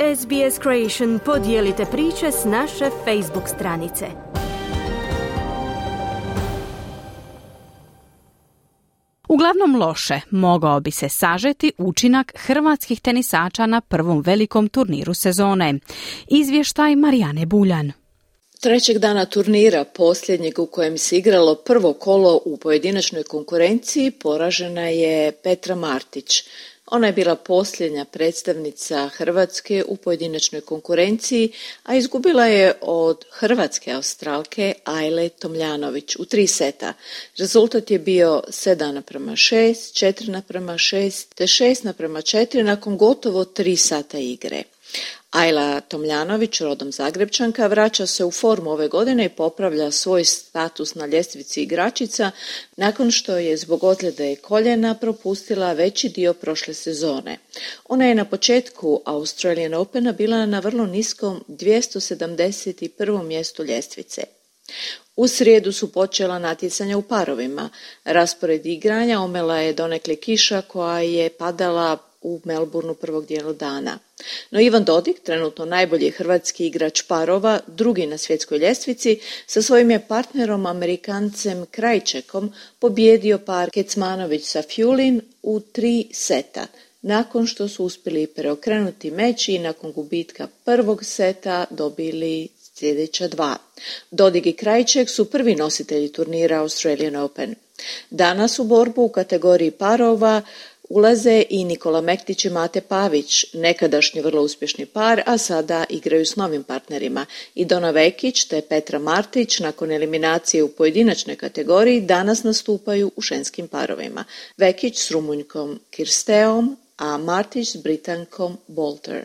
SBS Creation podijelite priče s naše Facebook stranice. Uglavnom loše mogao bi se sažeti učinak hrvatskih tenisača na prvom velikom turniru sezone. Izvještaj Marijane Buljan. Trećeg dana turnira, posljednjeg u kojem se igralo prvo kolo u pojedinačnoj konkurenciji, poražena je Petra Martić. Ona je bila posljednja predstavnica Hrvatske u pojedinačnoj konkurenciji, a izgubila je od hrvatske australke Ajle Tomljanović u tri seta. Rezultat je bio 7 naprema 6, 4 naprema 6 te 6 naprema 4 nakon gotovo tri sata igre. Ajla Tomljanović, rodom Zagrebčanka, vraća se u formu ove godine i popravlja svoj status na ljestvici igračica nakon što je zbog ozljede koljena propustila veći dio prošle sezone. Ona je na početku Australian Opena bila na vrlo niskom 271. mjestu ljestvice. U srijedu su počela natjecanja u parovima. Raspored igranja omela je donekle kiša koja je padala u Melbourneu prvog dijelu dana. No Ivan Dodik, trenutno najbolji hrvatski igrač parova, drugi na svjetskoj ljestvici, sa svojim je partnerom Amerikancem Krajčekom pobjedio par Kecmanović sa Fjulin u tri seta, nakon što su uspjeli preokrenuti meč i nakon gubitka prvog seta dobili sljedeća dva. Dodig i Krajček su prvi nositelji turnira Australian Open. Danas u borbu u kategoriji parova Ulaze i Nikola Mektić i Mate Pavić, nekadašnji vrlo uspješni par, a sada igraju s novim partnerima. I Dona Vekić te Petra Martić nakon eliminacije u pojedinačnoj kategoriji danas nastupaju u ženskim parovima. Vekić s Rumunjkom Kirsteom, a Martić s Britankom Bolter.